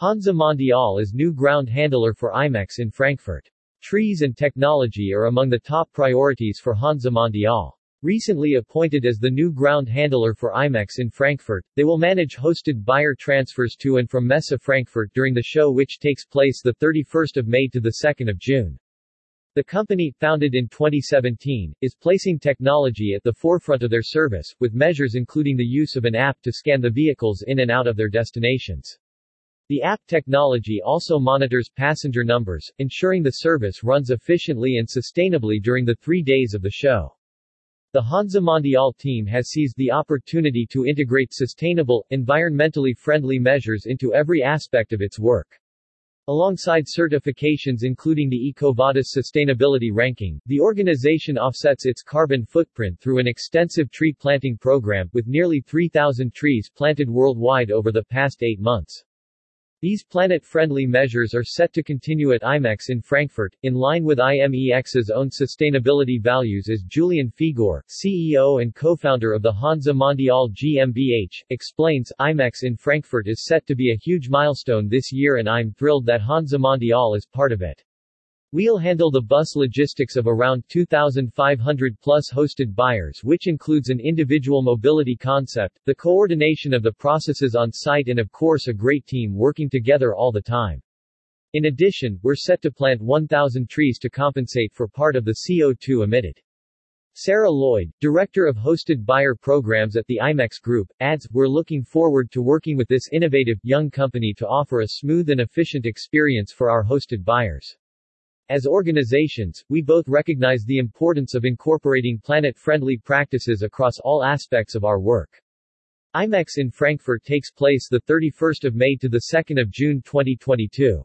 Hansa Mondial is new ground handler for IMEX in Frankfurt. Trees and technology are among the top priorities for Hansa Mondial. Recently appointed as the new ground handler for IMEX in Frankfurt, they will manage hosted buyer transfers to and from Messe Frankfurt during the show which takes place the 31st of May to the 2nd of June. The company, founded in 2017, is placing technology at the forefront of their service, with measures including the use of an app to scan the vehicles in and out of their destinations. The app technology also monitors passenger numbers, ensuring the service runs efficiently and sustainably during the three days of the show. The Hansa Mondial team has seized the opportunity to integrate sustainable, environmentally friendly measures into every aspect of its work. Alongside certifications including the EcoVadis sustainability ranking, the organization offsets its carbon footprint through an extensive tree planting program, with nearly 3,000 trees planted worldwide over the past eight months. These planet-friendly measures are set to continue at IMEX in Frankfurt, in line with IMEX's own sustainability values as Julian Figor, CEO and co-founder of the Hansa Mondial GmbH, explains, IMEX in Frankfurt is set to be a huge milestone this year and I'm thrilled that Hansa Mondial is part of it. We'll handle the bus logistics of around 2,500 plus hosted buyers which includes an individual mobility concept, the coordination of the processes on site and of course a great team working together all the time. In addition, we're set to plant 1,000 trees to compensate for part of the CO2 emitted. Sarah Lloyd, Director of Hosted Buyer Programs at the IMEX Group, adds, We're looking forward to working with this innovative, young company to offer a smooth and efficient experience for our hosted buyers. As organizations, we both recognize the importance of incorporating planet-friendly practices across all aspects of our work. IMEX in Frankfurt takes place the 31st of May to the 2nd of June 2022.